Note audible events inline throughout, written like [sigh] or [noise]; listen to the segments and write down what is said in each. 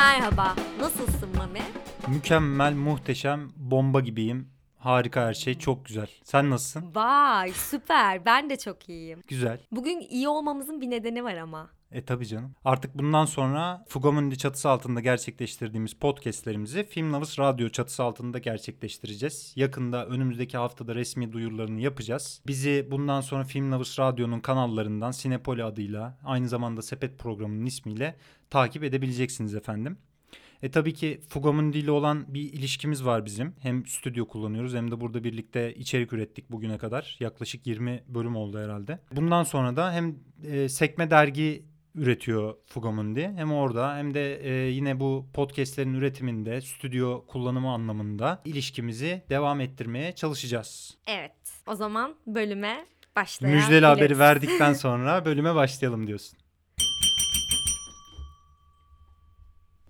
merhaba. Nasılsın Mami? Mükemmel, muhteşem, bomba gibiyim. Harika her şey, çok güzel. Sen nasılsın? Vay süper. Ben de çok iyiyim. Güzel. Bugün iyi olmamızın bir nedeni var ama. E tabii canım. Artık bundan sonra Fugamundi çatısı altında gerçekleştirdiğimiz podcastlerimizi Film Lovers Radyo çatısı altında gerçekleştireceğiz. Yakında önümüzdeki haftada resmi duyurularını yapacağız. Bizi bundan sonra Film Lovers Radyo'nun kanallarından Sinepoli adıyla aynı zamanda Sepet programının ismiyle takip edebileceksiniz efendim. E tabii ki Fugamundi ile olan bir ilişkimiz var bizim. Hem stüdyo kullanıyoruz hem de burada birlikte içerik ürettik bugüne kadar. Yaklaşık 20 bölüm oldu herhalde. Bundan sonra da hem e, sekme dergi üretiyor Fugamundi. Hem orada hem de e, yine bu podcastlerin üretiminde stüdyo kullanımı anlamında ilişkimizi devam ettirmeye çalışacağız. Evet. O zaman bölüme başlayalım. Müjdeli haberi verdikten sonra bölüme başlayalım diyorsun.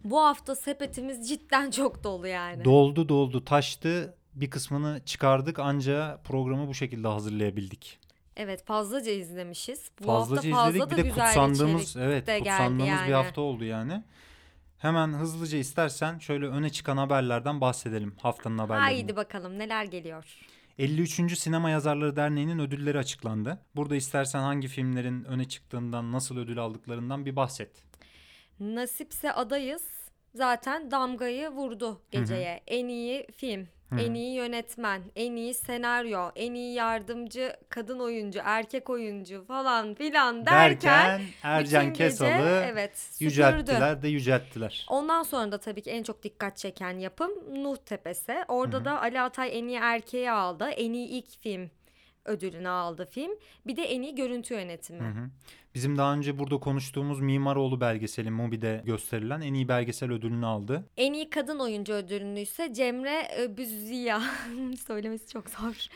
Bu hafta sepetimiz cidden çok dolu yani. Doldu doldu taştı bir kısmını çıkardık anca programı bu şekilde hazırlayabildik. Evet fazlaca izlemişiz. Bu Fazlaca hafta izledik fazla bir da de güzel kutsandığımız evet de kutsandığımız yani. bir hafta oldu yani. Hemen hızlıca istersen şöyle öne çıkan haberlerden bahsedelim haftanın haberlerinden. Haydi bakalım neler geliyor. 53. Sinema Yazarları Derneği'nin ödülleri açıklandı. Burada istersen hangi filmlerin öne çıktığından, nasıl ödül aldıklarından bir bahset. Nasipse adayız. Zaten damgayı vurdu geceye. En iyi film, en iyi yönetmen, en iyi senaryo, en iyi yardımcı kadın oyuncu, erkek oyuncu falan filan derken, Derken Ercan Kesal'ı evet, süpürdü. yücelttiler de yücelttiler. Ondan sonra da tabii ki en çok dikkat çeken yapım Nuh Tepesi. Orada da Ali Atay en iyi erkeği aldı. En iyi ilk film ödülünü aldı film. Bir de en iyi görüntü yönetimi. Hı hı. Bizim daha önce burada konuştuğumuz Mimaroğlu belgeseli Mubi'de gösterilen en iyi belgesel ödülünü aldı. En iyi kadın oyuncu ödülünü ise Cemre e, Büzziya [laughs] söylemesi çok zor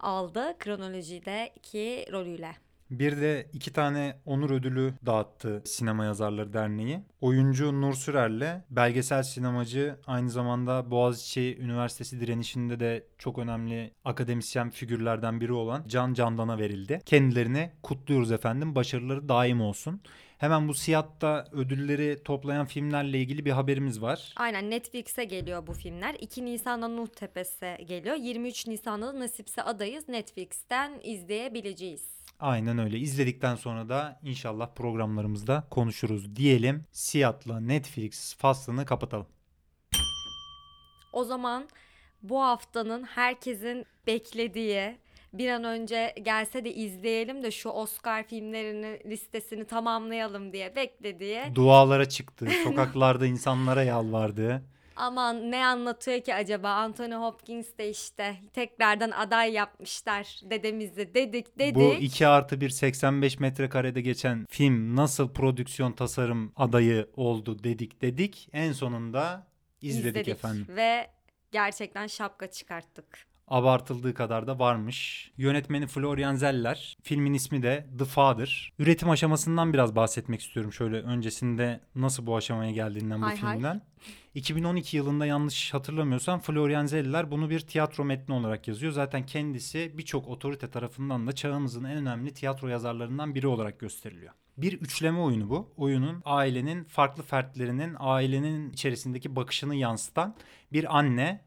aldı kronolojideki rolüyle. Bir de iki tane onur ödülü dağıttı Sinema Yazarları Derneği. Oyuncu Nur Sürer'le belgesel sinemacı aynı zamanda Boğaziçi Üniversitesi direnişinde de çok önemli akademisyen figürlerden biri olan Can Candan'a verildi. Kendilerini kutluyoruz efendim. Başarıları daim olsun. Hemen bu Siyat'ta ödülleri toplayan filmlerle ilgili bir haberimiz var. Aynen Netflix'e geliyor bu filmler. 2 Nisan'da Nuh Tepesi geliyor. 23 Nisan'da da Nasipse Adayız. Netflix'ten izleyebileceğiz. Aynen öyle. İzledikten sonra da inşallah programlarımızda konuşuruz diyelim. Siyat'la Netflix faslını kapatalım. O zaman bu haftanın herkesin beklediği bir an önce gelse de izleyelim de şu Oscar filmlerini listesini tamamlayalım diye beklediği. Dualara çıktı. Sokaklarda insanlara yalvardı. Aman ne anlatıyor ki acaba Anthony Hopkins de işte tekrardan aday yapmışlar dedemizi dedik dedik. Bu 2 artı 1 85 metrekarede geçen film nasıl prodüksiyon tasarım adayı oldu dedik dedik. En sonunda izledik, efendim. Ve gerçekten şapka çıkarttık. Abartıldığı kadar da varmış. Yönetmeni Florian Zeller. Filmin ismi de The Father. Üretim aşamasından biraz bahsetmek istiyorum. Şöyle öncesinde nasıl bu aşamaya geldiğinden bu Hay hay. filmden. 2012 yılında yanlış hatırlamıyorsam Florian Zeller bunu bir tiyatro metni olarak yazıyor. Zaten kendisi birçok otorite tarafından da çağımızın en önemli tiyatro yazarlarından biri olarak gösteriliyor. Bir üçleme oyunu bu. Oyunun ailenin farklı fertlerinin ailenin içerisindeki bakışını yansıtan bir anne,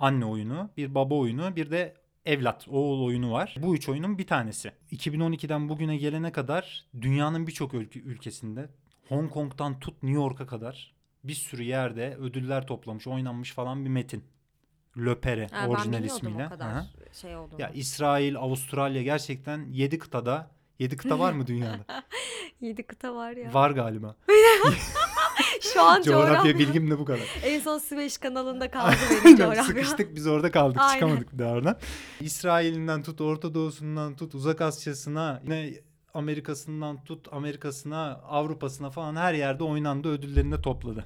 anne oyunu, bir baba oyunu, bir de evlat, oğul oyunu var. Bu üç oyunun bir tanesi. 2012'den bugüne gelene kadar dünyanın birçok ülke, ülkesinde Hong Kong'dan tut New York'a kadar bir sürü yerde ödüller toplamış, oynanmış falan bir metin. Löpere Ha, orijinal ismiyle. Aha. şey olduğunu. Ya İsrail, Avustralya gerçekten 7 kıtada 7 kıta var mı [laughs] dünyada? Yedi kıta var ya. var galiba. [laughs] [laughs] Şu an Coğrafya coğrafya. bilgim de bu kadar. En son Süveyş kanalında [laughs] kaldı benim coğrafya. Sıkıştık biz orada kaldık Aynen. çıkamadık bir daha oradan. İsrail'inden tut Orta Doğu'sundan tut Uzak Asya'sına yine Amerika'sından tut Amerika'sına Avrupa'sına falan her yerde oynandı ödüllerini de topladı.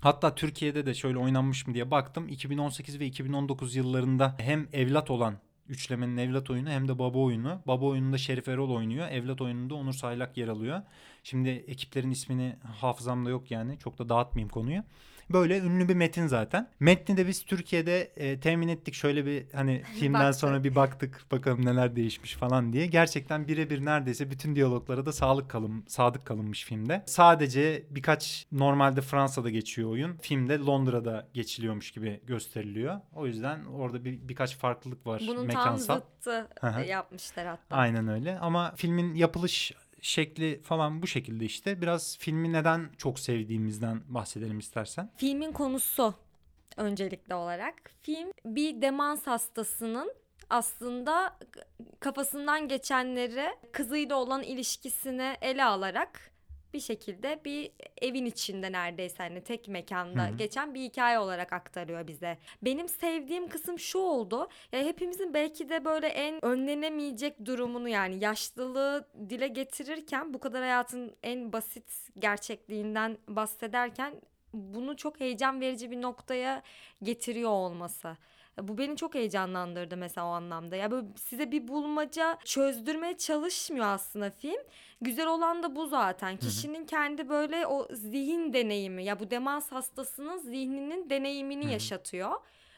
Hatta Türkiye'de de şöyle oynanmış mı diye baktım. 2018 ve 2019 yıllarında hem evlat olan üçlemenin evlat oyunu hem de baba oyunu. Baba oyununda Şerif Erol oynuyor. Evlat oyununda Onur Saylak yer alıyor. Şimdi ekiplerin ismini hafızamda yok yani. Çok da dağıtmayayım konuyu. Böyle ünlü bir metin zaten. Metni de biz Türkiye'de e, temin ettik. Şöyle bir hani [laughs] filmden sonra bir baktık bakalım neler değişmiş falan diye. Gerçekten birebir neredeyse bütün diyaloglara da sağlık kalın, sadık kalınmış filmde. Sadece birkaç normalde Fransa'da geçiyor oyun. Filmde Londra'da geçiliyormuş gibi gösteriliyor. O yüzden orada bir birkaç farklılık var Bunun mekansal. tam zıttı yapmışlar hatta. Aynen öyle ama filmin yapılış şekli falan bu şekilde işte. Biraz filmi neden çok sevdiğimizden bahsedelim istersen. Filmin konusu öncelikli olarak. Film bir demans hastasının aslında kafasından geçenleri kızıyla olan ilişkisini ele alarak bir şekilde bir evin içinde neredeyse hani tek mekanda Hı hı. geçen bir hikaye olarak aktarıyor bize. Benim sevdiğim kısım şu oldu. Ya hepimizin belki de böyle en önlenemeyecek durumunu yani yaşlılığı dile getirirken bu kadar hayatın en basit gerçekliğinden bahsederken bunu çok heyecan verici bir noktaya getiriyor olması. Bu beni çok heyecanlandırdı mesela o anlamda. Ya böyle size bir bulmaca çözdürmeye çalışmıyor aslında film. Güzel olan da bu zaten. Kişinin kendi böyle o zihin deneyimi ya bu demans hastasının zihninin deneyimini yaşatıyor.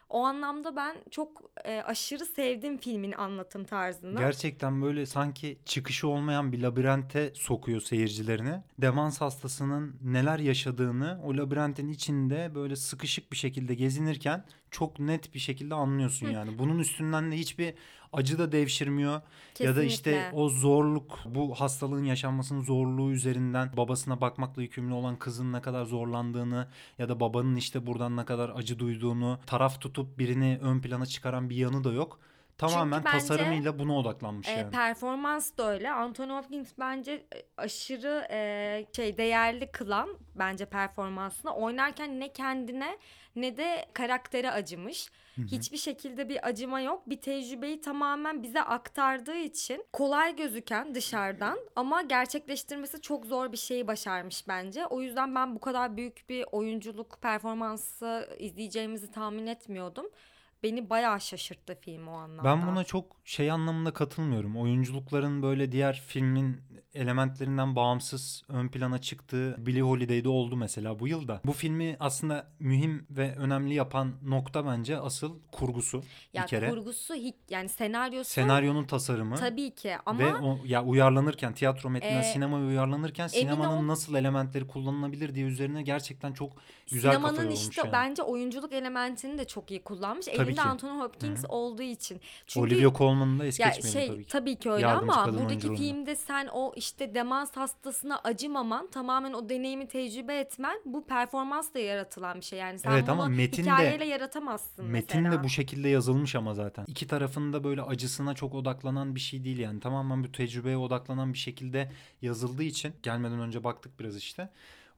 O anlamda ben çok e, aşırı sevdim filmin anlatım tarzını. Gerçekten böyle sanki çıkışı olmayan bir labirente sokuyor seyircilerini. Demans hastasının neler yaşadığını o labirentin içinde böyle sıkışık bir şekilde gezinirken çok net bir şekilde anlıyorsun yani. Bunun üstünden de hiçbir acı da devşirmiyor. Ya da işte Kesinlikle. o zorluk, bu hastalığın yaşanmasının zorluğu üzerinden babasına bakmakla yükümlü olan kızın ne kadar zorlandığını ya da babanın işte buradan ne kadar acı duyduğunu taraf tutup birini ön plana çıkaran bir yanı da yok. Tamamen bence, tasarımıyla buna odaklanmış E, yani. performans da öyle. Anthony Hopkins bence e, aşırı e, şey değerli kılan bence performansını oynarken ne kendine ne de karaktere acımış. Hiçbir şekilde bir acıma yok. Bir tecrübeyi tamamen bize aktardığı için kolay gözüken dışarıdan ama gerçekleştirmesi çok zor bir şeyi başarmış bence. O yüzden ben bu kadar büyük bir oyunculuk performansı izleyeceğimizi tahmin etmiyordum. Beni bayağı şaşırttı film o anlamda. Ben buna çok şey anlamında katılmıyorum. Oyunculukların böyle diğer filmin elementlerinden bağımsız ön plana çıktığı Billie Holiday'de oldu mesela bu yılda. Bu filmi aslında mühim ve önemli yapan nokta bence asıl kurgusu ya bir kere. kurgusu yani senaryosu Senaryonun tasarımı tabii ki ama ve o ya uyarlanırken tiyatro metninden Ee, sinemaya uyarlanırken sinemanın ol- nasıl elementleri kullanılabilir diye üzerine gerçekten çok güzel sinemanın işte yani. bence oyunculuk elementini de çok iyi kullanmış. Tabii Elinde ki. Anthony Hopkins olduğu için. Çünkü Olivia Colman'ı da es geçmeyelim şey tabii ki. tabii ki öyle Yardımcı ama buradaki filmde sen o işte demans hastasına acımaman tamamen o deneyimi tecrübe etmen bu performansla yaratılan bir şey. Yani sen Evet bunu ama metin de- hikayeyle yaratamazsın Metin mesela. de bu şekilde yazılmış ama zaten. İki tarafında böyle acısına çok odaklanan bir şey değil yani. Tamamen bir tecrübeye odaklanan bir şekilde yazıldığı için gelmeden önce baktık biraz işte.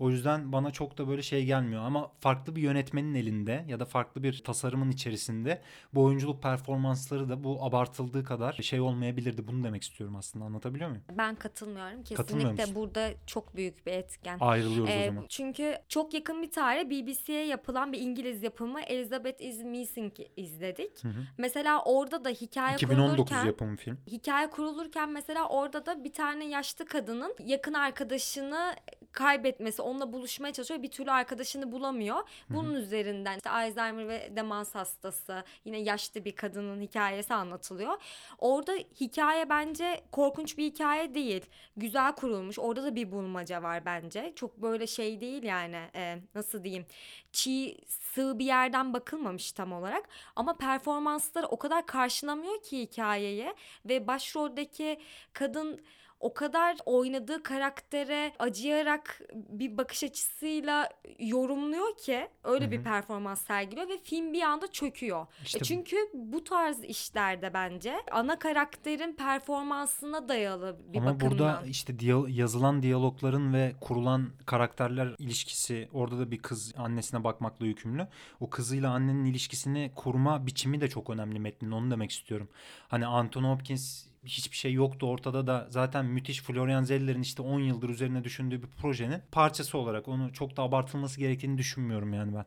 O yüzden bana çok da böyle şey gelmiyor ama farklı bir yönetmenin elinde ya da farklı bir tasarımın içerisinde bu oyunculuk performansları da bu abartıldığı kadar şey olmayabilirdi. Bunu demek istiyorum aslında. Anlatabiliyor muyum? Ben katılmıyorum. Katılmıyor Kesinlikle burada çok büyük bir etken. Ayrılıyoruz Ee, o zaman. çünkü çok yakın bir tarih BBC'ye yapılan bir İngiliz yapımı Elizabeth is Missing izledik. Hı hı. Mesela orada da hikaye 2019 kurulurken yapımı film. hikaye kurulurken mesela orada da bir tane yaşlı kadının yakın arkadaşını kaybetmesi, onunla buluşmaya çalışıyor. Bir türlü arkadaşını bulamıyor. Bunun üzerinden işte Alzheimer ve demans hastası, yine yaşlı bir kadının hikayesi anlatılıyor. Orada hikaye bence korkunç bir hikaye değil. Güzel kurulmuş. Orada da bir bulmaca var bence. Çok böyle şey değil yani. e, nasıl diyeyim? Çiğ, sığ bir yerden bakılmamış tam olarak. Ama performansları o kadar karşılamıyor ki hikayeyi ve başroldeki kadın o kadar oynadığı karaktere acıyarak bir bakış açısıyla yorumluyor ki öyle Hı bir performans sergiliyor ve film bir anda çöküyor. İşte E çünkü bu tarz işlerde bence ana karakterin performansına dayalı bir Ama bakımdan. burada işte diya- yazılan diyalogların ve kurulan karakterler ilişkisi orada da bir kız annesine bakmakla yükümlü. O kızıyla annenin ilişkisini kurma biçimi de çok önemli metnin onu demek istiyorum. Hani Anthony Hopkins hiçbir şey yoktu ortada da zaten müthiş Florian Zeller'in işte 10 yıldır üzerine düşündüğü bir projenin parçası olarak onu çok da abartılması gerektiğini düşünmüyorum yani ben.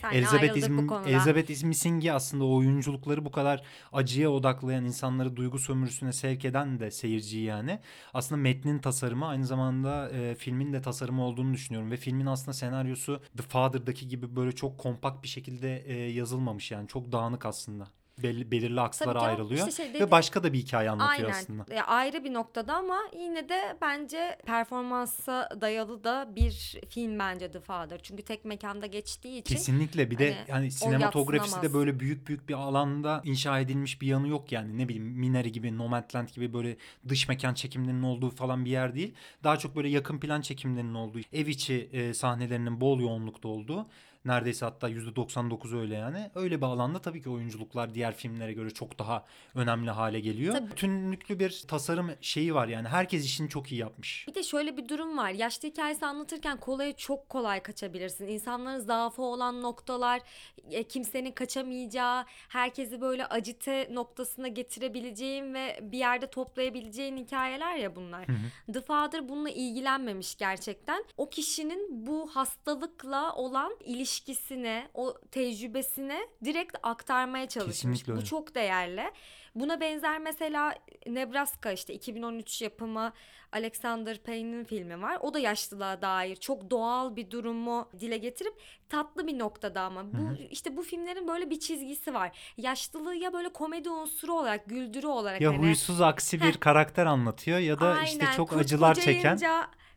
Seninle Elizabeth, İzm. Elizabeth İzmising'i aslında oyunculukları bu kadar acıya odaklayan insanları duygu sömürüsüne sevk eden de seyirciyi yani. Aslında metnin tasarımı aynı zamanda e, filmin de tasarımı olduğunu düşünüyorum. Ve filmin aslında senaryosu The Father'daki gibi böyle çok kompakt bir şekilde e, yazılmamış yani. Çok dağınık aslında. Belli, belirli akslara canım, ayrılıyor. işte şey Ve dedi- başka da bir hikaye anlatıyor Aynen. aslında. Ya ayrı bir noktada ama yine de bence performansa dayalı da bir film bence The Father. Çünkü tek mekanda geçtiği için Kesinlikle bir de hani hani sinematografisi de böyle büyük büyük bir alanda inşa edilmiş bir yanı yok yani ne bileyim Minari gibi Nomadland gibi böyle dış mekan çekimlerinin olduğu falan bir yer değil. Daha çok böyle yakın plan çekimlerinin olduğu ev içi e, sahnelerinin bol yoğunlukta olduğu neredeyse hatta %99 öyle yani. Öyle bir alanda tabii ki oyunculuklar diğer filmlere göre çok daha önemli hale geliyor. Tabii. Bütünlüklü bir tasarım şeyi var yani herkes işini çok iyi yapmış. Bir de şöyle bir durum var. Yaşlı hikayesi anlatırken kolaya çok kolay kaçabilirsin. İnsanların zaafı olan noktalar, e, kimsenin kaçamayacağı, herkesi böyle acite noktasına getirebileceğin ve bir yerde toplayabileceğin hikayeler ya bunlar. The Father bununla ilgilenmemiş gerçekten. O kişinin bu hastalıkla olan ilişkisine, o tecrübesine direkt aktarmaya çalışmış. Kesinlikle Bu çok değerli. Buna benzer mesela Nebraska işte 2013 yapımı Alexander Payne'in filmi var. O da yaşlılığa dair çok doğal bir durumu dile getirip tatlı bir noktada ama bu işte bu filmlerin böyle bir çizgisi var. Yaşlılığı ya böyle komedi unsuru olarak, güldürü olarak Ya hani huysuz aksi bir karakter anlatıyor ya da işte Aynen, çok kurt acılar çeken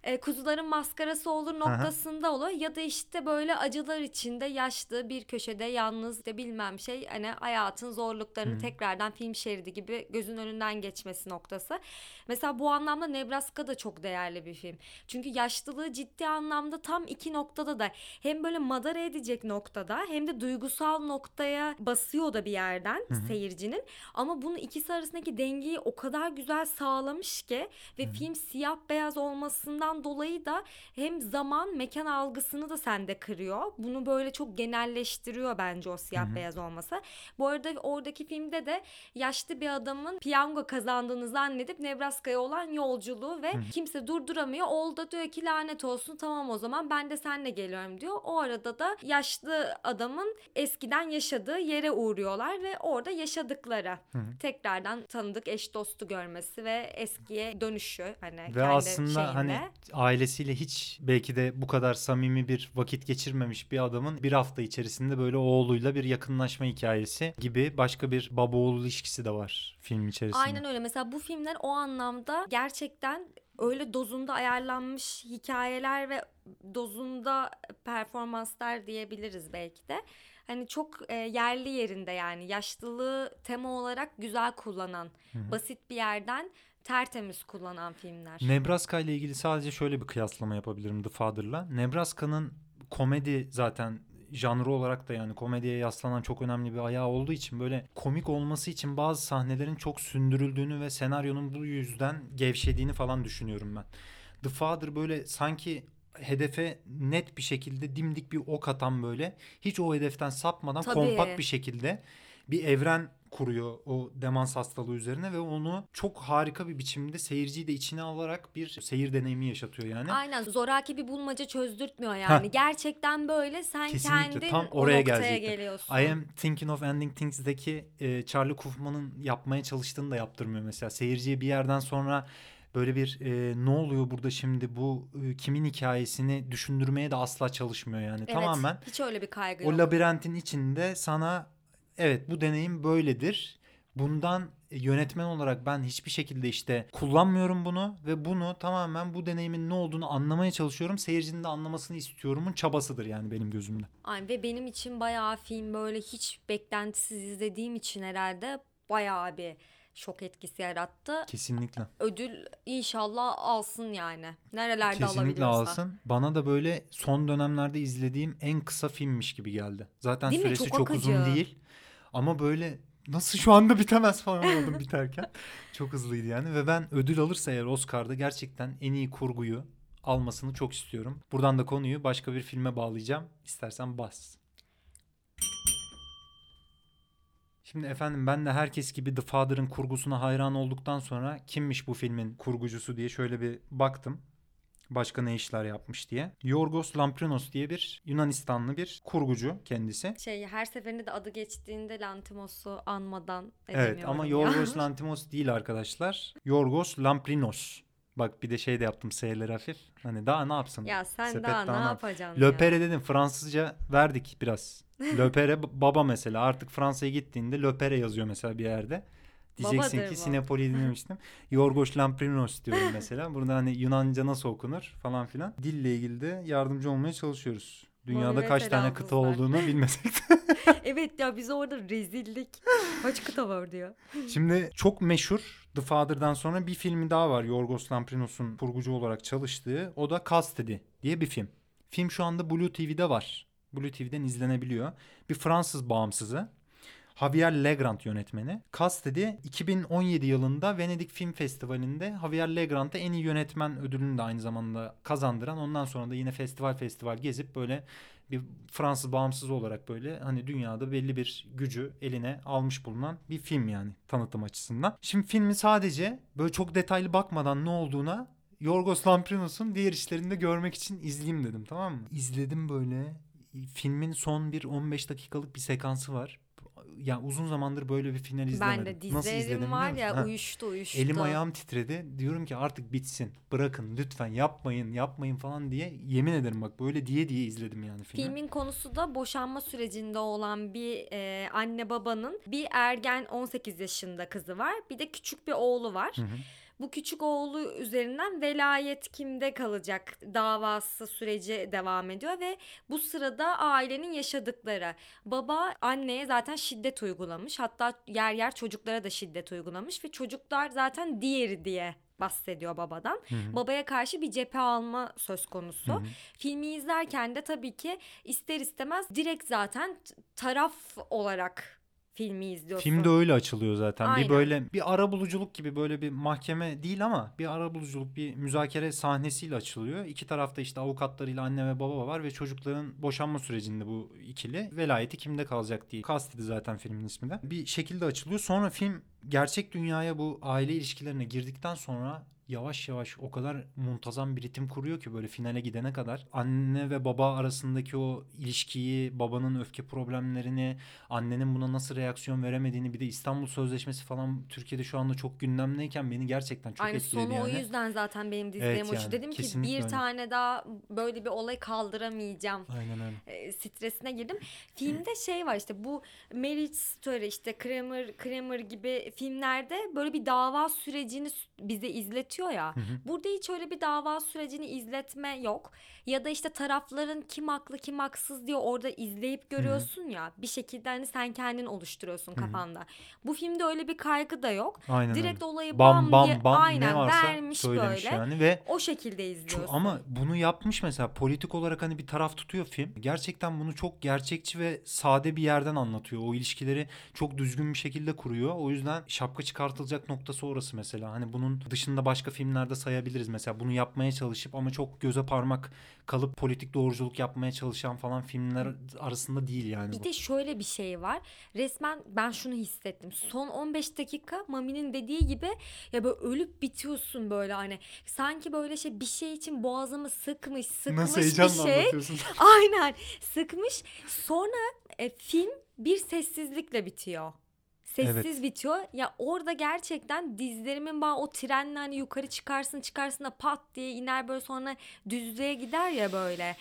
e, kuzuların maskarası olur noktasında olur ya da işte böyle acılar içinde yaşlı bir köşede yalnız de bilmem şey hani hayatın zorluklarını tekrardan film şeridi gibi gözün önünden geçmesi noktası. Mesela bu anlamda Nebraska da çok değerli bir film. Çünkü yaşlılığı ciddi anlamda tam iki noktada da hem böyle madara edecek noktada hem de duygusal noktaya basıyor da bir yerden seyircinin. Ama bunun ikisi arasındaki dengeyi o kadar güzel sağlamış ki ve film siyah beyaz olmasından dolayı da hem zaman mekan algısını da sende kırıyor. Bunu böyle çok genelleştiriyor bence o siyah beyaz olması. Bu arada oradaki filmde de yaşlı bir adamın piyango kazandığını zannedip Nebraska'ya olan yolculuğu ve kimse durduramıyor. Oğul da diyor ki lanet olsun tamam o zaman ben de seninle geliyorum diyor. O arada da yaşlı adamın eskiden yaşadığı yere uğruyorlar ve orada yaşadıkları tekrardan tanıdık eş dostu görmesi ve eskiye dönüşü hani Ve kendi aslında şeyinde. hani ailesiyle hiç belki de bu kadar samimi bir vakit geçirmemiş bir adamın bir hafta içerisinde böyle oğluyla bir yakınlaşma hikayesi gibi başka bir baba oğul ilişkisi de var film içerisinde. Aynen öyle. Mesela bu filmler o anlamda gerçekten öyle dozunda ayarlanmış hikayeler ve dozunda performanslar diyebiliriz belki de. Hani çok e, yerli yerinde yani yaşlılığı tema olarak güzel kullanan, basit bir yerden tertemiz kullanan filmler. Nebraska ile ilgili sadece şöyle bir kıyaslama yapabilirim The Father'la. Nebraska'nın komedi zaten janrı olarak da yani komediye yaslanan çok önemli bir ayağı olduğu için böyle komik olması için bazı sahnelerin çok sündürüldüğünü ve senaryonun bu yüzden gevşediğini falan düşünüyorum ben. The Father böyle sanki hedefe net bir şekilde dimdik bir ok atan böyle hiç o hedeften sapmadan Tabii. kompakt bir şekilde bir evren kuruyor o demans hastalığı üzerine ve onu çok harika bir biçimde seyirciyi de içine alarak bir seyir deneyimi yaşatıyor yani. Aynen zoraki bir bulmaca çözdürtmüyor yani. Heh. Gerçekten böyle sen Kesinlikle, kendin tam o oraya noktaya gelecektim. geliyorsun. I am thinking of ending things'deki e, Charlie Kaufman'ın yapmaya çalıştığını da yaptırmıyor mesela. Seyirciye bir yerden sonra böyle bir e, ne oluyor burada şimdi bu e, kimin hikayesini düşündürmeye de asla çalışmıyor yani. Evet, Tamamen hiç öyle bir kaygı o yok. labirentin içinde sana evet bu deneyim böyledir. Bundan yönetmen olarak ben hiçbir şekilde işte kullanmıyorum bunu ve bunu tamamen bu deneyimin ne olduğunu anlamaya çalışıyorum. Seyircinin de anlamasını istiyorumun çabasıdır yani benim gözümde. Ay, ve benim için bayağı film böyle hiç beklentisiz izlediğim için herhalde bayağı bir şok etkisi yarattı. Kesinlikle. Ödül inşallah alsın yani. Nerelerde Kesinlikle alsın. Bana da böyle son dönemlerde izlediğim en kısa filmmiş gibi geldi. Zaten Değil mi? süresi Çok çok, uzun değil. Ama böyle nasıl şu anda bitemez falan oldum biterken. [laughs] çok hızlıydı yani ve ben ödül alırsa eğer Oscar'da gerçekten en iyi kurguyu almasını çok istiyorum. Buradan da konuyu başka bir filme bağlayacağım. İstersen bas. Şimdi efendim ben de herkes gibi The Father'ın kurgusuna hayran olduktan sonra kimmiş bu filmin kurgucusu diye şöyle bir baktım. Başka ne işler yapmış diye. Yorgos Lamprinos diye bir Yunanistanlı bir kurgucu kendisi. Şey her seferinde de adı geçtiğinde Lantimos'u anmadan edemiyorum Evet ama ya. Yorgos [laughs] Lantimos değil arkadaşlar. Yorgos Lamprinos. Bak bir de şey de yaptım S'leri hafif. Hani daha ne yapsın? Ya sen Sepet daha ne daha ne- yapacaksın ya? Löpere dedim Fransızca verdik biraz. [laughs] Löpere baba mesela artık Fransa'ya gittiğinde Löpere yazıyor mesela bir yerde. Diyeceksin Babadır ki bu. Dinlemiştim. Yorgos Lamprinos diyorum [laughs] mesela. Burada hani Yunanca nasıl okunur falan filan. Dille ilgili de yardımcı olmaya çalışıyoruz. Dünyada kaç tane kıta olduğunu [laughs] bilmesek de. [laughs] evet ya biz orada rezillik. Kaç kıta var diyor. Şimdi çok meşhur The Father'dan sonra bir filmi daha var. Yorgos Lamprinos'un kurgucu olarak çalıştığı. O da Custody diye bir film. Film şu anda Blue TV'de var. Blue TV'den izlenebiliyor. Bir Fransız bağımsızı. Javier Legrand yönetmeni. Custody 2017 yılında Venedik Film Festivali'nde Javier Legrand'a en iyi yönetmen ödülünü de aynı zamanda kazandıran. Ondan sonra da yine festival festival gezip böyle bir Fransız bağımsız olarak böyle hani dünyada belli bir gücü eline almış bulunan bir film yani tanıtım açısından. Şimdi filmi sadece böyle çok detaylı bakmadan ne olduğuna Yorgos Lamprinos'un diğer işlerini de görmek için izleyeyim dedim tamam mı? İzledim böyle. Filmin son bir 15 dakikalık bir sekansı var. Ya uzun zamandır böyle bir final izlemedim. Ben de Nasıl izledim var ya Ha. uyuştu uyuştu. Elim ayağım titredi. Diyorum ki artık bitsin. Bırakın lütfen yapmayın yapmayın falan diye yemin ederim bak böyle diye diye izledim yani filmi. Filmin konusu da boşanma sürecinde olan bir e, anne babanın bir ergen 18 yaşında kızı var. Bir de küçük bir oğlu var. Hı hı. Bu küçük oğlu üzerinden velayet kimde kalacak davası süreci devam ediyor ve bu sırada ailenin yaşadıkları. Baba anneye zaten şiddet uygulamış. Hatta yer yer çocuklara da şiddet uygulamış ve çocuklar zaten diğeri diye bahsediyor babadan. Hı hı. Babaya karşı bir cephe alma söz konusu. Hı hı. Filmi izlerken de tabii ki ister istemez direkt zaten taraf olarak filmi izliyorsun. Filmde öyle açılıyor zaten. Aynen. Bir böyle bir ara buluculuk gibi böyle bir mahkeme değil ama bir ara buluculuk bir müzakere sahnesiyle açılıyor. İki tarafta işte avukatlarıyla anne ve baba var ve çocukların boşanma sürecinde bu ikili velayeti kimde kalacak diye kastedi zaten filmin ismi de. Bir şekilde açılıyor. Sonra film gerçek dünyaya bu aile ilişkilerine girdikten sonra yavaş yavaş o kadar muntazam bir ritim kuruyor ki böyle finale gidene kadar anne ve baba arasındaki o ilişkiyi, babanın öfke problemlerini, annenin buna nasıl reaksiyon veremediğini bir de İstanbul Sözleşmesi falan Türkiye'de şu anda çok gündemdeyken beni gerçekten çok Aynı etkiledi sonu yani. o yüzden zaten benim dizlerim Evet yani, Dedim ki bir öyle. tane daha böyle bir olay kaldıramayacağım. Aynen öyle. e, stresine girdim. Filmde şey var işte bu Marriage Story işte Kramer, Kramer gibi filmlerde böyle bir dava sürecini bize izletiyor ya. Hı hı. Burada hiç öyle bir dava sürecini izletme yok. Ya da işte tarafların kim haklı kim haksız diye orada izleyip görüyorsun ya. Bir şekilde hani sen kendin oluşturuyorsun hı. kafanda. Bu filmde öyle bir kaygı da yok. Aynen Direkt öyle. olayı Bam bam, bam diye bam aynen ne varsa vermiş böyle. yani ve O şekilde izliyorsun. Çok, ama bunu yapmış mesela politik olarak hani bir taraf tutuyor film. Gerçekten bunu çok gerçekçi ve sade bir yerden anlatıyor. O ilişkileri çok düzgün bir şekilde kuruyor. O yüzden şapka çıkartılacak noktası orası mesela. Hani bunun dışında başka filmlerde sayabiliriz mesela. Bunu yapmaya çalışıp ama çok göze parmak kalıp politik doğruculuk yapmaya çalışan falan filmler arasında değil yani Bir bu. de şöyle bir şey var. Resmen ben şunu hissettim. Son 15 dakika Mami'nin dediği gibi ya böyle ölüp bitiyorsun böyle hani. Sanki böyle şey bir şey için boğazımı sıkmış, sıkmış Nasıl bir şey. [laughs] Aynen sıkmış. Sonra e, film bir sessizlikle bitiyor. Sessiz Evet. bitiyor. Ya orada gerçekten dizlerimin bağ o trenle hani yukarı çıkarsın çıkarsın da pat diye iner böyle sonra düzlüğe gider ya böyle.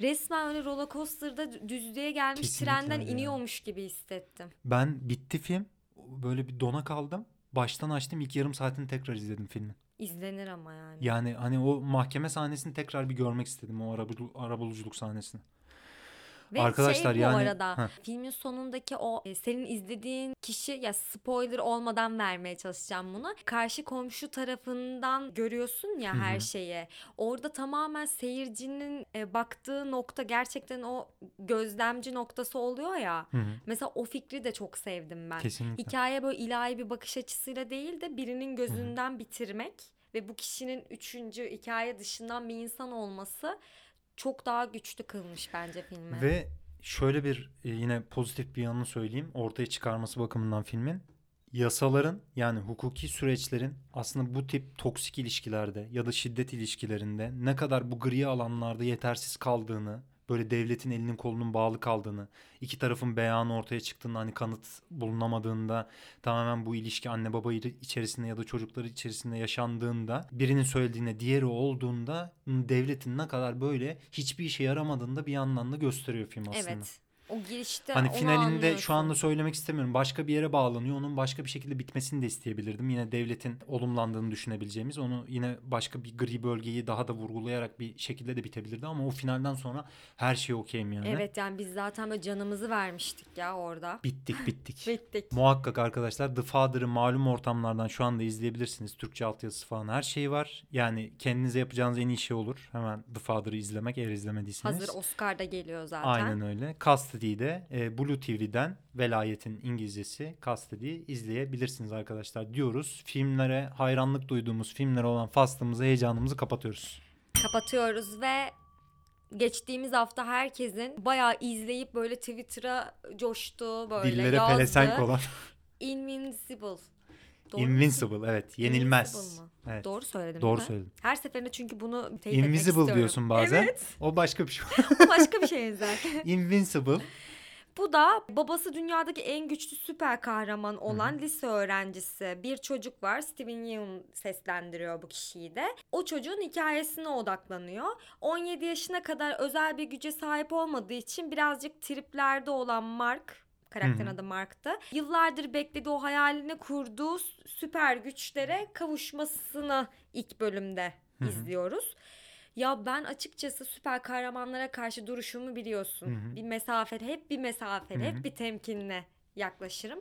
Resmen öyle roller coaster'da düzlüğe gelmiş Kesinlikle trenden öyle ya. iniyormuş gibi hissettim. Ben bitti film. Böyle bir dona kaldım. Baştan açtım ilk yarım saatini tekrar izledim filmin. İzlenir ama yani. Yani hani o mahkeme sahnesini tekrar bir görmek istedim o arabulu, arabuluculuk sahnesini. Ve Arkadaşlar şey bu yani- arada Heh. filmin sonundaki o e, senin izlediğin kişi ya spoiler olmadan vermeye çalışacağım bunu. Karşı komşu tarafından görüyorsun ya her şeyi. Orada tamamen seyircinin e, baktığı nokta gerçekten o gözlemci noktası oluyor ya. Mesela o fikri de çok sevdim ben. Kesinlikle. Hikaye böyle ilahi bir bakış açısıyla değil de birinin gözünden bitirmek ve bu kişinin üçüncü hikaye dışından bir insan olması çok daha güçlü kılmış bence filmi. Ve şöyle bir e, yine pozitif bir yanını söyleyeyim. Ortaya çıkarması bakımından filmin. yasaların yani hukuki süreçlerin aslında bu tip toksik ilişkilerde ya da şiddet ilişkilerinde ne kadar bu gri alanlarda yetersiz kaldığını böyle devletin elinin kolunun bağlı kaldığını, iki tarafın beyanı ortaya çıktığında hani kanıt bulunamadığında tamamen bu ilişki anne baba içerisinde ya da çocukları içerisinde yaşandığında birinin söylediğine diğeri olduğunda devletin ne kadar böyle hiçbir işe yaramadığında bir yandan da gösteriyor film aslında. Evet. O girişte Hani finalinde şu anda söylemek istemiyorum. Başka bir yere bağlanıyor. Onun başka bir şekilde bitmesini de isteyebilirdim. Yine devletin olumlandığını düşünebileceğimiz. Onu yine başka bir gri bölgeyi daha da vurgulayarak bir şekilde de bitebilirdi. Ama o finalden sonra her şey okeyim yani. Evet yani biz zaten böyle canımızı vermiştik ya orada. Bittik [laughs] bittik. bittik. Muhakkak arkadaşlar The Father'ı malum ortamlardan şu anda izleyebilirsiniz. Türkçe altyazısı falan her şeyi var. Yani kendinize yapacağınız en iyi şey olur. Hemen The Father'ı izlemek eğer izlemediyseniz. Hazır Oscar'da geliyor zaten. Aynen öyle. Cast Custody'yi de e, Blue TV'den Velayetin İngilizcesi Custody'yi izleyebilirsiniz arkadaşlar diyoruz. Filmlere hayranlık duyduğumuz filmlere olan faslımızı, heyecanımızı kapatıyoruz. Kapatıyoruz ve geçtiğimiz hafta herkesin bayağı izleyip böyle Twitter'a coştu böyle Dillere yazdı. pelesenk olan. [laughs] Invincible. Doğru Invincible mu? evet yenilmez. Invincible mı? Evet. Doğru söyledim Doğru söyledin. Her seferinde çünkü bunu teyit Invisible diyorsun bazen. Evet. O başka bir şey. [laughs] başka bir şey zaten. [laughs] Invincible. Bu da babası dünyadaki en güçlü süper kahraman olan Hı-hı. lise öğrencisi. Bir çocuk var. Steven Yeun seslendiriyor bu kişiyi de. O çocuğun hikayesine odaklanıyor. 17 yaşına kadar özel bir güce sahip olmadığı için birazcık triplerde olan Mark Karakterin adı Mark'tı. Yıllardır beklediği o hayalini kurduğu süper güçlere kavuşmasını ilk bölümde Hı-hı. izliyoruz. Ya ben açıkçası süper kahramanlara karşı duruşumu biliyorsun. Hı-hı. Bir mesafeli, hep bir mesafeli, Hı-hı. hep bir temkinle yaklaşırım.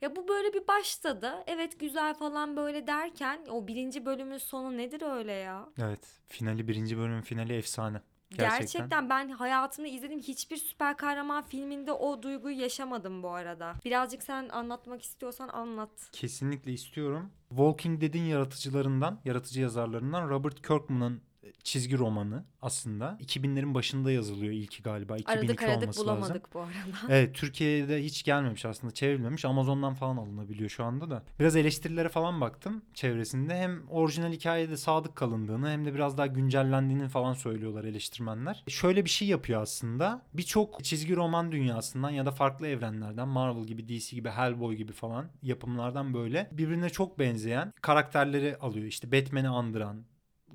Ya bu böyle bir başladı. Evet güzel falan böyle derken o birinci bölümün sonu nedir öyle ya? Evet finali birinci bölümün finali efsane. Gerçekten. Gerçekten ben hayatımda izlediğim hiçbir süper kahraman filminde o duyguyu yaşamadım bu arada. Birazcık sen anlatmak istiyorsan anlat. Kesinlikle istiyorum. Walking Dead'in yaratıcılarından, yaratıcı yazarlarından Robert Kirkman'ın çizgi romanı aslında. 2000'lerin başında yazılıyor ilki galiba. 2002 aradık aradık olması bulamadık lazım. bu arada. Evet Türkiye'de hiç gelmemiş aslında çevrilmemiş. Amazon'dan falan alınabiliyor şu anda da. Biraz eleştirilere falan baktım çevresinde. Hem orijinal hikayede sadık kalındığını hem de biraz daha güncellendiğini falan söylüyorlar eleştirmenler. Şöyle bir şey yapıyor aslında. Birçok çizgi roman dünyasından ya da farklı evrenlerden Marvel gibi, DC gibi, Hellboy gibi falan yapımlardan böyle birbirine çok benzeyen karakterleri alıyor. İşte Batman'i andıran,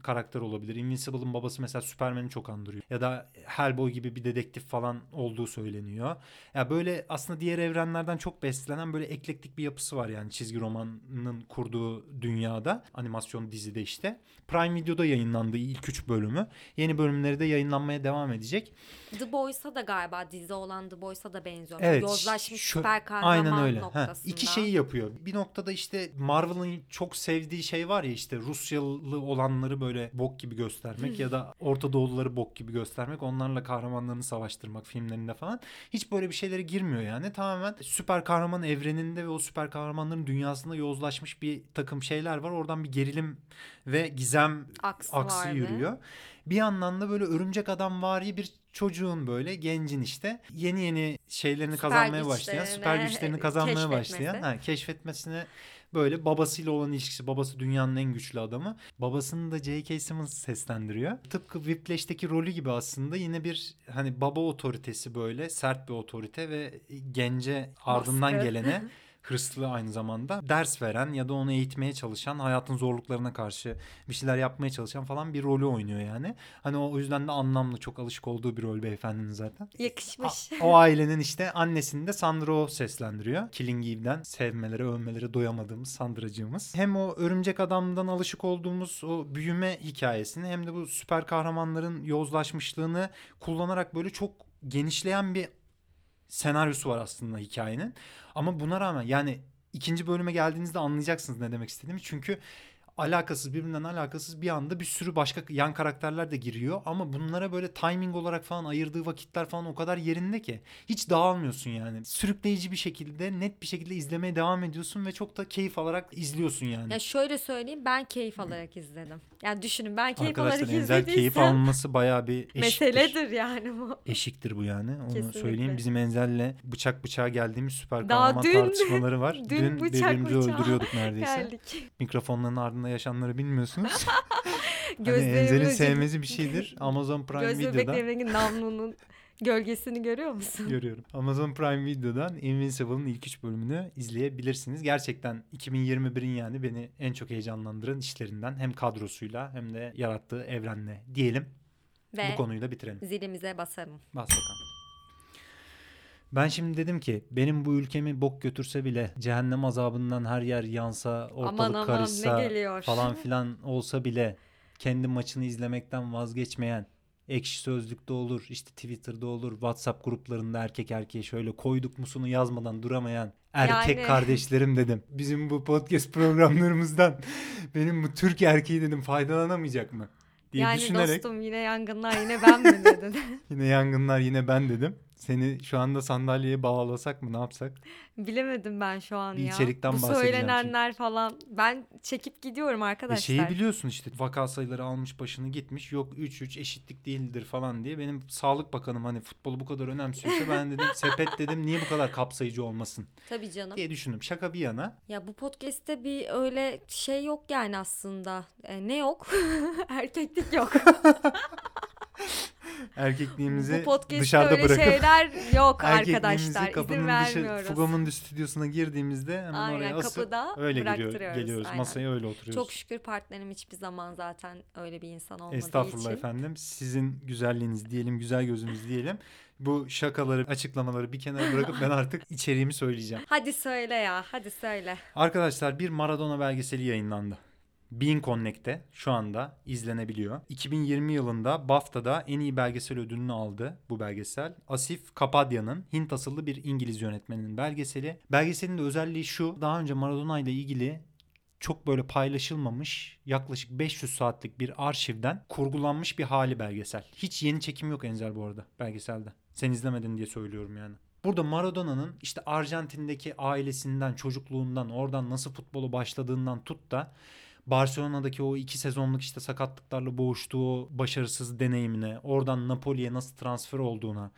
karakter olabilir. Invincible'ın babası mesela Superman'i çok andırıyor. Ya da Hellboy gibi bir dedektif falan olduğu söyleniyor. Ya yani böyle aslında diğer evrenlerden çok beslenen böyle eklektik bir yapısı var yani çizgi romanın kurduğu dünyada. Animasyon dizide işte. Prime Video'da yayınlandı ilk üç bölümü. Yeni bölümleri de yayınlanmaya devam edecek. The Boys'a da galiba dizi olan The Boys'a da benziyor. Evet. Yozlaşmış şu, süper kahraman aynen öyle. noktasında. Ha, iki şeyi yapıyor. Bir noktada işte Marvel'ın çok sevdiği şey var ya işte Rusyalı olanları böyle bok gibi göstermek ya da Orta Doğuluları bok gibi göstermek. Onlarla kahramanlarını savaştırmak filmlerinde falan. Hiç böyle bir şeylere girmiyor yani. Tamamen süper kahraman evreninde ve o süper kahramanların dünyasında yozlaşmış bir takım şeyler var. Oradan bir gerilim ve gizem aksı, aksı yürüyor. Bir yandan da böyle örümcek adam vari bir çocuğun böyle gencin işte yeni yeni şeylerini süper kazanmaya başlayan, süper güçlerini [laughs] kazanmaya başlayan, ha, keşfetmesine böyle babasıyla olan ilişkisi. Babası dünyanın en güçlü adamı. Babasını da J.K. Simmons seslendiriyor. Tıpkı Whiplash'teki rolü gibi aslında yine bir hani baba otoritesi böyle sert bir otorite ve gence ardından Baskı. gelene [laughs] hırslı aynı zamanda ders veren ya da onu eğitmeye çalışan hayatın zorluklarına karşı bir şeyler yapmaya çalışan falan bir rolü oynuyor yani. Hani o yüzden de anlamlı çok alışık olduğu bir rol beyefendinin zaten. Yakışmış. A- o ailenin işte annesini de Sandra seslendiriyor. Killing Eve'den sevmelere övmelere doyamadığımız Sandracığımız. Hem o örümcek adamdan alışık olduğumuz o büyüme hikayesini hem de bu süper kahramanların yozlaşmışlığını kullanarak böyle çok genişleyen bir senaryosu var aslında hikayenin. Ama buna rağmen yani ikinci bölüme geldiğinizde anlayacaksınız ne demek istediğimi. Çünkü alakasız birbirinden alakasız bir anda bir sürü başka yan karakterler de giriyor ama bunlara böyle timing olarak falan ayırdığı vakitler falan o kadar yerinde ki hiç dağılmıyorsun yani. Sürükleyici bir şekilde net bir şekilde izlemeye devam ediyorsun ve çok da keyif alarak izliyorsun yani. Ya şöyle söyleyeyim ben keyif alarak izledim. Yani düşünün ben keyif Arkadaşlar alarak izlediysem keyif alması bayağı bir [laughs] eşiktir. meseledir yani bu. Eşiktir bu yani. Onu Kesinlikle. söyleyeyim. Bizim Enzel'le bıçak bıçağa geldiğimiz süper kahraman tartışmaları var. [laughs] dün Dün, bıçak birbirimizi bıçağa öldürüyorduk neredeyse. Geldik. Mikrofonların ardında yaşananları bilmiyorsunuz. [laughs] hani Enzel'in sevmezi bir [laughs] şeydir. Amazon Prime Göz Video'dan bebeklerimdeki namlunun gölgesini görüyor musun? görüyorum. Amazon Prime Video'dan Invincible'ın ilk üç bölümünü izleyebilirsiniz. Gerçekten 2021'in yani beni en çok heyecanlandıran işlerinden hem kadrosuyla hem de yarattığı evrenle diyelim. Ve Bu konuyu da bitirelim. zilimize basarım. Bas bakalım. Ben şimdi dedim ki benim bu ülkemi bok götürse bile cehennem azabından her yer yansa ortalık Aman aman, karışsa [laughs] falan filan olsa bile kendi maçını izlemekten vazgeçmeyen ekşi sözlükte olur işte Twitter'da olur WhatsApp gruplarında erkek erkeğe şöyle koyduk musunu yazmadan duramayan erkek Yani. kardeşlerim dedim. Bizim bu podcast programlarımızdan benim bu Türk erkeği dedim faydalanamayacak mı? diye yani düşünerek dostum yine yangınlar yine ben mi dedin? [laughs] Yine yangınlar yine ben dedim. Seni şu anda sandalyeye bağlasak mı ne yapsak? Bilemedim ben şu an Bir ya. içerikten Bu bahsedeceğim söylenenler falan. Ben çekip gidiyorum E arkadaşlar. şeyi biliyorsun işte vaka sayıları almış başını gitmiş yok 3-3 eşitlik değildir falan diye. Benim sağlık bakanım hani futbolu bu kadar önemsiyorsa ben dedim [laughs] sepet dedim niye bu kadar kapsayıcı olmasın Tabii canım. diye düşündüm. Şaka bir yana. Ya bu podcast'te bir öyle şey yok yani aslında. E, ne yok? [laughs] Erkeklik yok. [laughs] Erkekliğimizi bu podcast'te dışarıda öyle bırakıp şeyler yok [laughs] arkadaşlar. İzin dışı vermiyoruz. Fugomundi stüdyosuna girdiğimizde hemen Aynen, oraya asıp kapıda öyle geliyor, geliyoruz. aynen. Masaya öyle oturuyoruz. Çok şükür partnerim hiçbir zaman zaten öyle bir insan olmadığı Estağfurullah için. efendim. Sizin güzelliğiniz diyelim, güzel gözünüz diyelim. Bu şakaları, açıklamaları bir kenara bırakıp ben artık [laughs] içeriğimi söyleyeceğim. Hadi söyle ya, hadi söyle. Arkadaşlar bir Maradona belgeseli yayınlandı. Bean Connect'te şu anda izlenebiliyor. 2020 yılında BAFTA'da en iyi belgesel ödülünü aldı bu belgesel. Asif Kapadya'nın Hint asıllı bir İngiliz yönetmeninin belgeseli. Belgeselin de özelliği şu. Daha önce Maradona ile ilgili çok böyle paylaşılmamış yaklaşık 500 saatlik bir arşivden kurgulanmış bir hali belgesel. Hiç yeni çekim yok Enzel bu arada belgeselde. Sen izlemedin diye söylüyorum yani. Burada Maradona'nın işte Arjantin'deki ailesinden, çocukluğundan, oradan nasıl futbolu başladığından tut da Barcelona'daki o iki sezonluk işte sakatlıklarla boğuştuğu başarısız deneyimine, oradan Napoli'ye nasıl transfer olduğuna,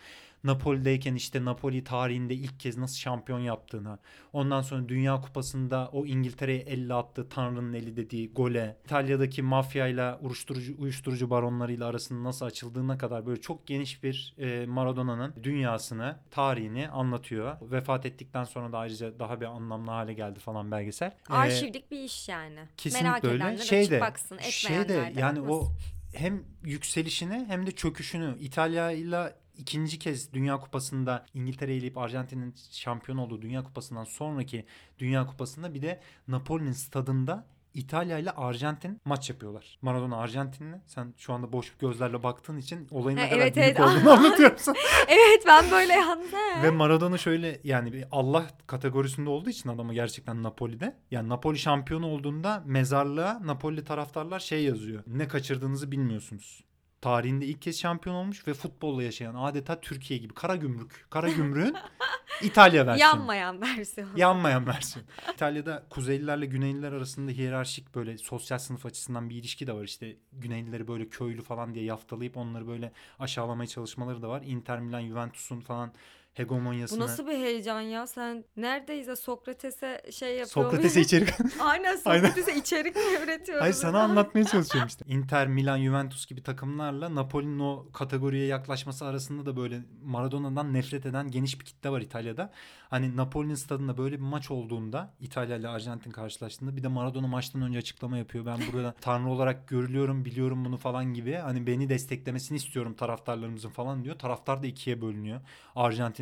Napoli'deyken işte Napoli tarihinde ilk kez nasıl şampiyon yaptığına, ondan sonra Dünya Kupası'nda o İngiltere'ye elle attığı Tanrı'nın eli dediği gole, İtalya'daki mafyayla uyuşturucu, uyuşturucu baronlarıyla arasının nasıl açıldığına kadar böyle çok geniş bir e, Maradona'nın dünyasını, tarihini anlatıyor. Vefat ettikten sonra da ayrıca daha bir anlamlı hale geldi falan belgesel. E, Arşivlik bir iş yani. Kesinlikle Merak öyle. edenler Şey de, baksın, şey etmeyenler de de yani [laughs] o bakmasın. hem yükselişini hem de çöküşünü İtalya ile ikinci kez Dünya Kupası'nda İngiltere ile Arjantin'in şampiyon olduğu Dünya Kupası'ndan sonraki Dünya Kupası'nda bir de Napoli'nin stadında İtalya ile Arjantin maç yapıyorlar. Maradona Arjantinli. Sen şu anda boş gözlerle baktığın için olayın ne kadar evet, büyük evet. [laughs] olduğunu anlatıyorum sana. evet ben böyle yalnız. Ve Maradona şöyle yani bir Allah kategorisinde olduğu için adamı gerçekten Napoli'de. Yani Napoli şampiyon olduğunda mezarlığa Napoli taraftarlar şey yazıyor. Ne kaçırdığınızı bilmiyorsunuz. Tarihinde ilk kez şampiyon olmuş ve futbolla yaşayan adeta Türkiye gibi kara gümrük. Kara gümrüğün [laughs] İtalya versiyonu. Yanmayan versiyon. Yanmayan versiyon. İtalya'da Kuzeylilerle Güneyliler arasında hiyerarşik böyle sosyal sınıf açısından bir ilişki de var. İşte Güneylileri böyle köylü falan diye yaftalayıp onları böyle aşağılamaya çalışmaları da var. Inter Milan, Juventus'un falan Bu hegemonyasını. nasıl bir heyecan ya? Sen neredeyiz ya Sokrates'e şey yapıyor Sokrates'e içerik. [laughs] Aynen Sokrates'e içerik mi üretiyoruz? Hayır sana anlatmaya [laughs] çalışıyorum işte. Inter, Milan, Juventus gibi takımlarla Napoli'nin o kategoriye yaklaşması arasında da böyle Maradona'dan nefret eden geniş bir kitle var İtalya'da. Hani Napoli'nin stadında böyle bir maç olduğunda İtalya ile Arjantin karşılaştığında bir de Maradona maçtan önce açıklama yapıyor. Ben burada [laughs] tanrı olarak görülüyorum, biliyorum bunu falan gibi. Hani beni desteklemesini istiyorum taraftarlarımızın falan diyor. Taraftar da ikiye bölünüyor.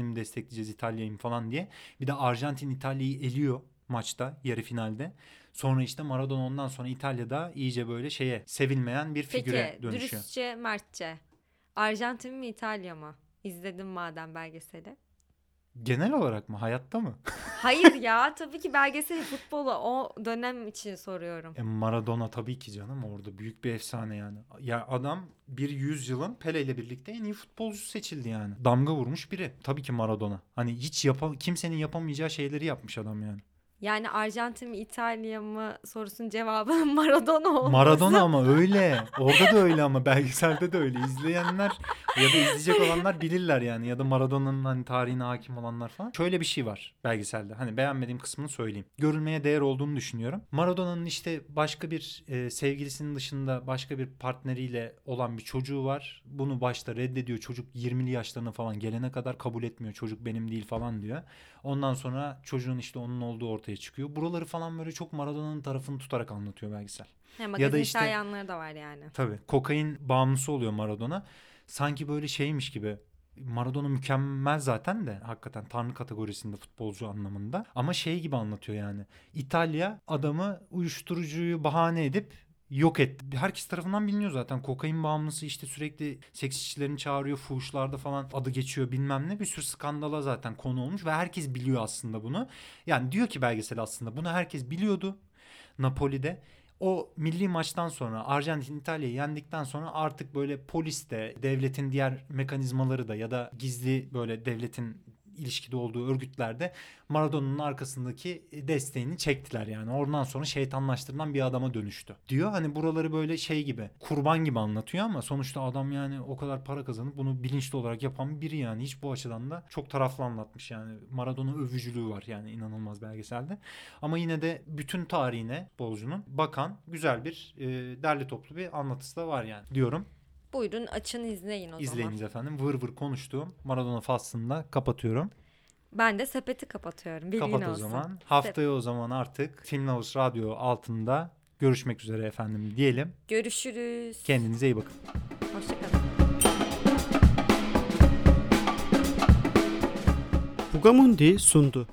Arjantin'i mi destekleyeceğiz, İtalya'yı mı falan diye. Bir de Arjantin İtalya'yı eliyor maçta yarı finalde. Sonra işte Maradona ondan sonra İtalya'da iyice böyle şeye sevilmeyen bir figüre Peki dönüşüyor. dürüstçe Mertçe. Arjantin mi İtalya mı? İzledim madem belgeseli. Genel olarak mı? Hayatta mı? [laughs] Hayır ya tabii ki belgesel futbolu o dönem için soruyorum. E Maradona tabii ki canım orada büyük bir efsane yani. Ya adam bir yüzyılın Pele ile birlikte en iyi futbolcusu seçildi yani. Damga vurmuş biri. Tabii ki Maradona. Hani hiç yapa kimsenin yapamayacağı şeyleri yapmış adam yani. Yani Arjantin mi İtalya mı sorusunun cevabı [laughs] Maradona olması. Maradona ama [laughs] öyle. Orada da öyle ama belgeselde de öyle. İzleyenler ya da izleyecek olanlar bilirler yani. Ya da Maradona'nın hani tarihine hakim olanlar falan. Şöyle bir şey var belgeselde. Hani beğenmediğim kısmını söyleyeyim. Görülmeye değer olduğunu düşünüyorum. Maradona'nın işte başka bir e, sevgilisinin dışında başka bir partneriyle olan bir çocuğu var. Bunu başta reddediyor. Çocuk 20'li yaşlarına falan gelene kadar kabul etmiyor. Çocuk benim değil falan diyor. Ondan sonra çocuğun işte onun olduğu ortaya çıkıyor. Buraları falan böyle çok Maradona'nın tarafını tutarak anlatıyor belgesel. He, Ya da işte- yanları da var yani. Tabii. Kokain bağımlısı oluyor Maradona. Sanki böyle şeymiş gibi. Maradona mükemmel zaten de hakikaten tanrı kategorisinde futbolcu anlamında. Ama şey gibi anlatıyor yani. İtalya adamı uyuşturucuyu bahane edip yok etti. Herkes tarafından biliniyor zaten. Kokain bağımlısı işte sürekli seks işçilerini çağırıyor. Fuhuşlarda falan adı geçiyor bilmem ne. Bir sürü skandala zaten konu olmuş ve herkes biliyor aslında bunu. Yani diyor ki belgesel aslında bunu herkes biliyordu. Napoli'de o milli maçtan sonra Arjantin İtalya'yı yendikten sonra artık böyle polis de devletin diğer mekanizmaları da ya da gizli böyle devletin ilişkide olduğu örgütlerde Maradona'nın arkasındaki desteğini çektiler yani. Oradan sonra şeytanlaştırılan bir adama dönüştü. Diyor hani buraları böyle şey gibi kurban gibi anlatıyor ama sonuçta adam yani o kadar para kazanıp bunu bilinçli olarak yapan biri yani. Hiç bu açıdan da çok taraflı anlatmış yani. Maradona övücülüğü var yani inanılmaz belgeselde. Ama yine de bütün tarihine bolcunun bakan güzel bir e, derli toplu bir anlatısı da var yani diyorum. Buyurun açın izleyin o İzleyiniz zaman. efendim. Vır vır konuştuğum Maradona faslında kapatıyorum. Ben de sepeti kapatıyorum. Bilgin Kapat o olsun. zaman. Haftaya o zaman artık Film Lovers Radyo altında görüşmek üzere efendim diyelim. Görüşürüz. Kendinize iyi bakın. Hoşçakalın. Fugamundi sundu.